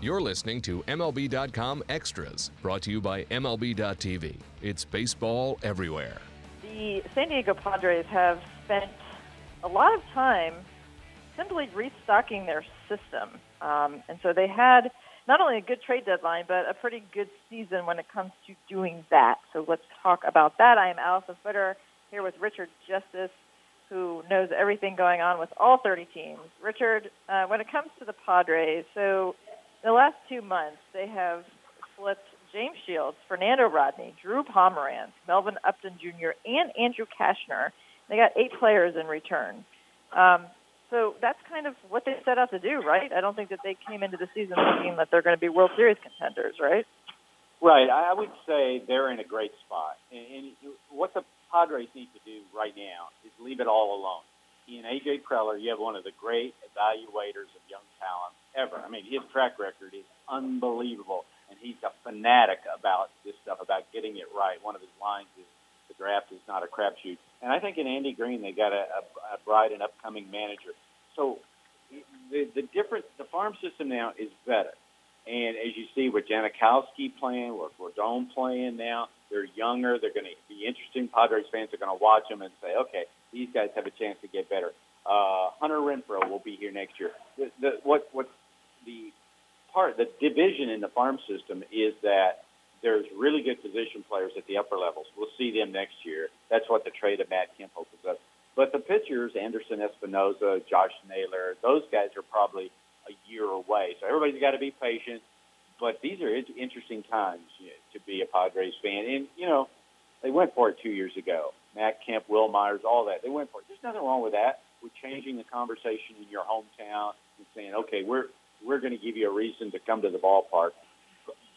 You're listening to MLB.com Extras, brought to you by MLB.tv. It's baseball everywhere. The San Diego Padres have spent a lot of time simply restocking their system. Um, and so they had not only a good trade deadline, but a pretty good season when it comes to doing that. So let's talk about that. I am Alyson Footer here with Richard Justice, who knows everything going on with all 30 teams. Richard, uh, when it comes to the Padres, so the last two months, they have flipped James Shields, Fernando Rodney, Drew Pomeranz, Melvin Upton Jr., and Andrew Cashner. They got eight players in return. Um, so that's kind of what they set out to do, right? I don't think that they came into the season thinking that they're going to be World Series contenders, right? Right. I would say they're in a great spot. And, and what the Padres need to do right now is leave it all alone. And AJ Preller, you have one of the great evaluators of young talent ever. I mean, his track record is unbelievable, and he's a fanatic about this stuff, about getting it right. One of his lines is, "The draft is not a crapshoot." And I think in Andy Green, they got a, a, a bright and upcoming manager. So the the different the farm system now is better. And as you see with Jankowski playing, with Rodon playing now, they're younger. They're going to be interesting. Padres fans are going to watch them and say, okay, these guys have a chance to get better. Uh, Hunter Renfroe will be here next year. The, the, what what the part the division in the farm system is that there's really good position players at the upper levels. We'll see them next year. That's what the trade of Matt Kemp opens up. But the pitchers, Anderson Espinoza, Josh Naylor, those guys are probably a year away. So everybody's got to be patient. But these are interesting times you know, to be a Padres fan. And, you know, they went for it two years ago. Matt Kemp, Wil Myers, all that. They went for it. There's nothing wrong with that. With changing the conversation in your hometown and saying, okay, we're we're going to give you a reason to come to the ballpark.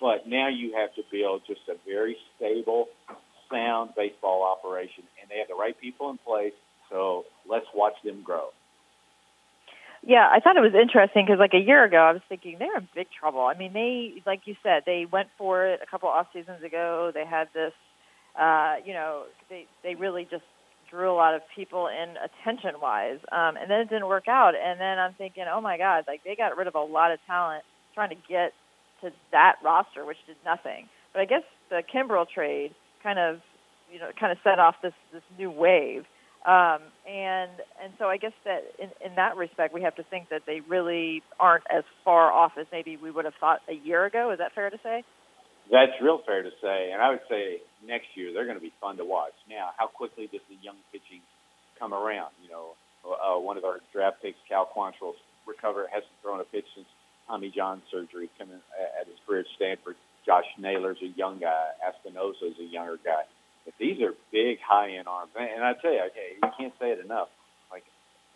But now you have to build just a very stable, sound baseball operation, and they have the right people in place. So let's watch them grow. Yeah, I thought it was interesting because like a year ago, I was thinking they're in big trouble. I mean, they like you said, they went for it a couple off seasons ago. They had this, uh, you know, they they really just drew a lot of people in attention wise, um, and then it didn't work out. And then I'm thinking, oh my God, like they got rid of a lot of talent trying to get to that roster, which did nothing. But I guess the Kimbrel trade kind of, you know, kind of set off this this new wave. Um, and and so I guess that in, in that respect, we have to think that they really aren't as far off as maybe we would have thought a year ago. Is that fair to say? That's real fair to say, and I would say next year they're going to be fun to watch. Now, how quickly does the young pitching come around? You know, uh, one of our draft picks, Cal Quantrill, recover hasn't thrown a pitch since Tommy John surgery coming at his career at Stanford. Josh Naylor's a young guy. Espinoza's a younger guy. But these are big, high-end arms, and I tell you, okay, you can't say it enough. Like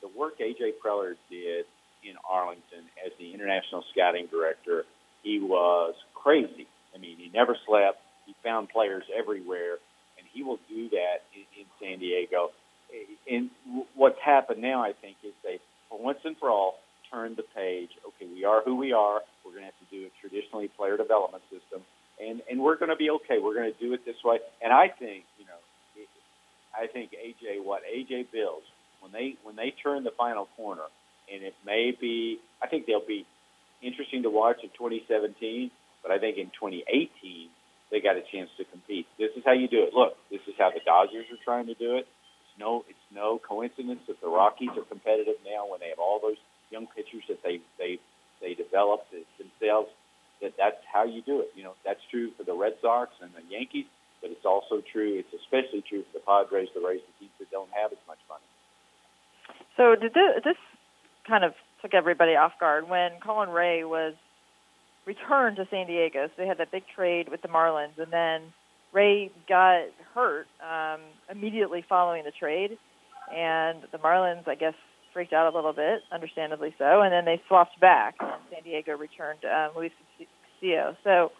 the work AJ Preller did in Arlington as the international scouting director, he was crazy. I mean, he never slept. He found players everywhere, and he will do that in, in San Diego. And what's happened now, I think, is they, for once and for all, turned the page. Okay, we are who we are. We're going to have to do a traditionally player development system and and we're going to be okay. We're going to do it this way. And I think you know, I think AJ what AJ builds when they when they turn the final corner, and it may be. I think they'll be interesting to watch in 2017. But I think in 2018 they got a chance to compete. This is how you do it. Look, this is how the Dodgers are trying to do it. It's no it's no coincidence that the Rockies are competitive now when they have all those young pitchers that they they they developed themselves that that's how you do it. You know, that's true for the Red Sox and the Yankees, but it's also true. It's especially true for the Padres, the Rays, the teams that don't have as much money. So did this, this kind of took everybody off guard when Colin Rea was returned to San Diego. So they had that big trade with the Marlins, and then Rea got hurt um, immediately following the trade, and the Marlins, I guess, freaked out a little bit, understandably so, and then they swapped back, and San Diego returned um, Luis Castillo. So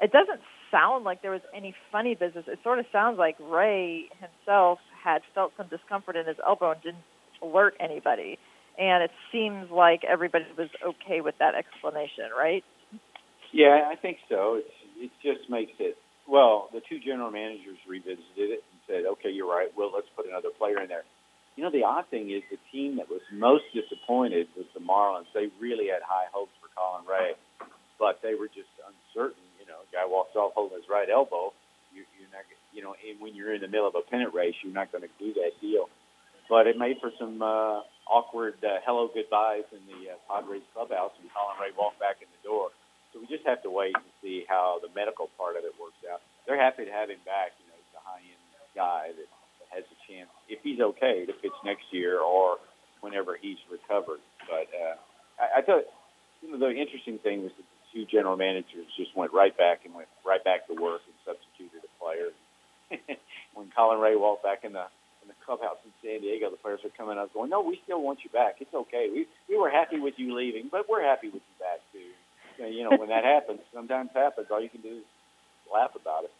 it doesn't sound like there was any funny business. It sort of sounds like Rea himself had felt some discomfort in his elbow and didn't alert anybody. And it seems like everybody was okay with that explanation, right? Yeah, I think so. It's, it just makes it. Well, the two general managers revisited it and said, "Okay, you're right. Well, let's put another player in there." You know, the odd thing is the team that was most disappointed was the Marlins. They really had high hopes for Colin Rea. but they were just uncertain. You know, guy walks off holding his right elbow. You, you're not, you know, and when you're in the middle of a pennant race, you're not going to do that deal. But it made for some uh, awkward uh, hello goodbyes in the uh, Padres clubhouse, and Colin Rea walked back in the door. So we just have to wait and see how the medical part of it works out. They're happy to have him back. You know, he's a high-end guy that has a chance, if he's okay, to pitch next year or whenever he's recovered. But uh, I, I thought, you know, the interesting thing was that the two general managers just went right back and went right back to work and substituted a player. when Colin Rea walked back in the in the clubhouse in San Diego, the players were coming up going, "No, we still want you back. It's okay. We we were happy with you leaving, but we're happy with you back too." You know, when that happens, sometimes happens. All you can do is laugh about it.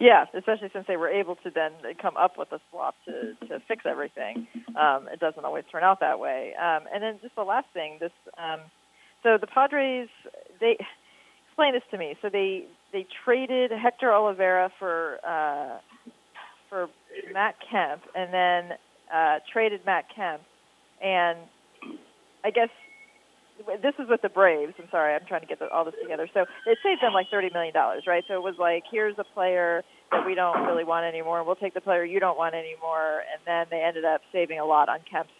Yeah, especially since they were able to then come up with a swap to to fix everything. Um, it doesn't always turn out that way. Um, and then just the last thing, this um, so the Padres they explain this to me. So they they traded Hector Olivera for uh, for Matt Kemp, and then uh, traded Matt Kemp, and I guess this is with the Braves. I'm sorry, I'm trying to get the, all this together. So it saved them like thirty million dollars, right? So it was like, here's a player that we don't really want anymore. We'll take the player you don't want anymore, and then they ended up saving a lot on Kemp's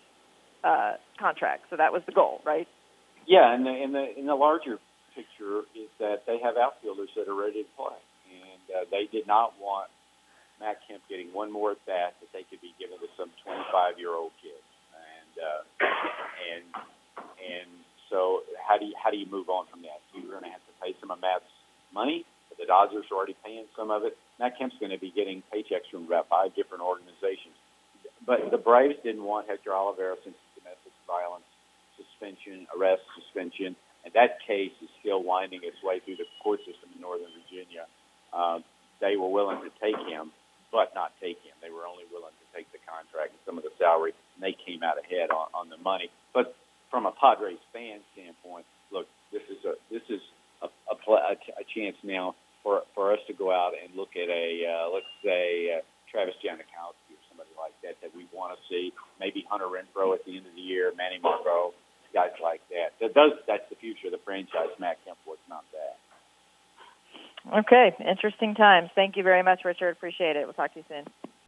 uh, contract. So that was the goal, right? Yeah, and the, the in the larger picture is that they have outfielders that are ready to play, and uh, they did not want Matt Kemp getting one more at bat that they could be given to some 25 year old kid, and uh, and and so how do you how do you move on from that? You're going to have to pay some of Matt's money. But the Dodgers are already paying some of it. Matt Kemp's going to be getting paychecks from about five different organizations. But the Braves didn't want Hector Olivera since domestic violence suspension, arrest, suspension, and that case is still winding its way through the court system in Northern Virginia. Uh, they were willing to take him, but not take him. They were only willing to take the contract and some of the salary, and they came out ahead on, on the money. But from a Padres fan standpoint, look, this is a this is a, a, a, a chance now for for us to go out and look at a uh, let's say uh, Travis Jankowski or somebody like that that we want to see. Maybe Hunter Renfroe at the end of the year, Manny Margot, guys like that. That does that's the future of the franchise. Matt Kempworth, not that. Okay, interesting times. Thank you very much, Richard. Appreciate it. We'll talk to you soon.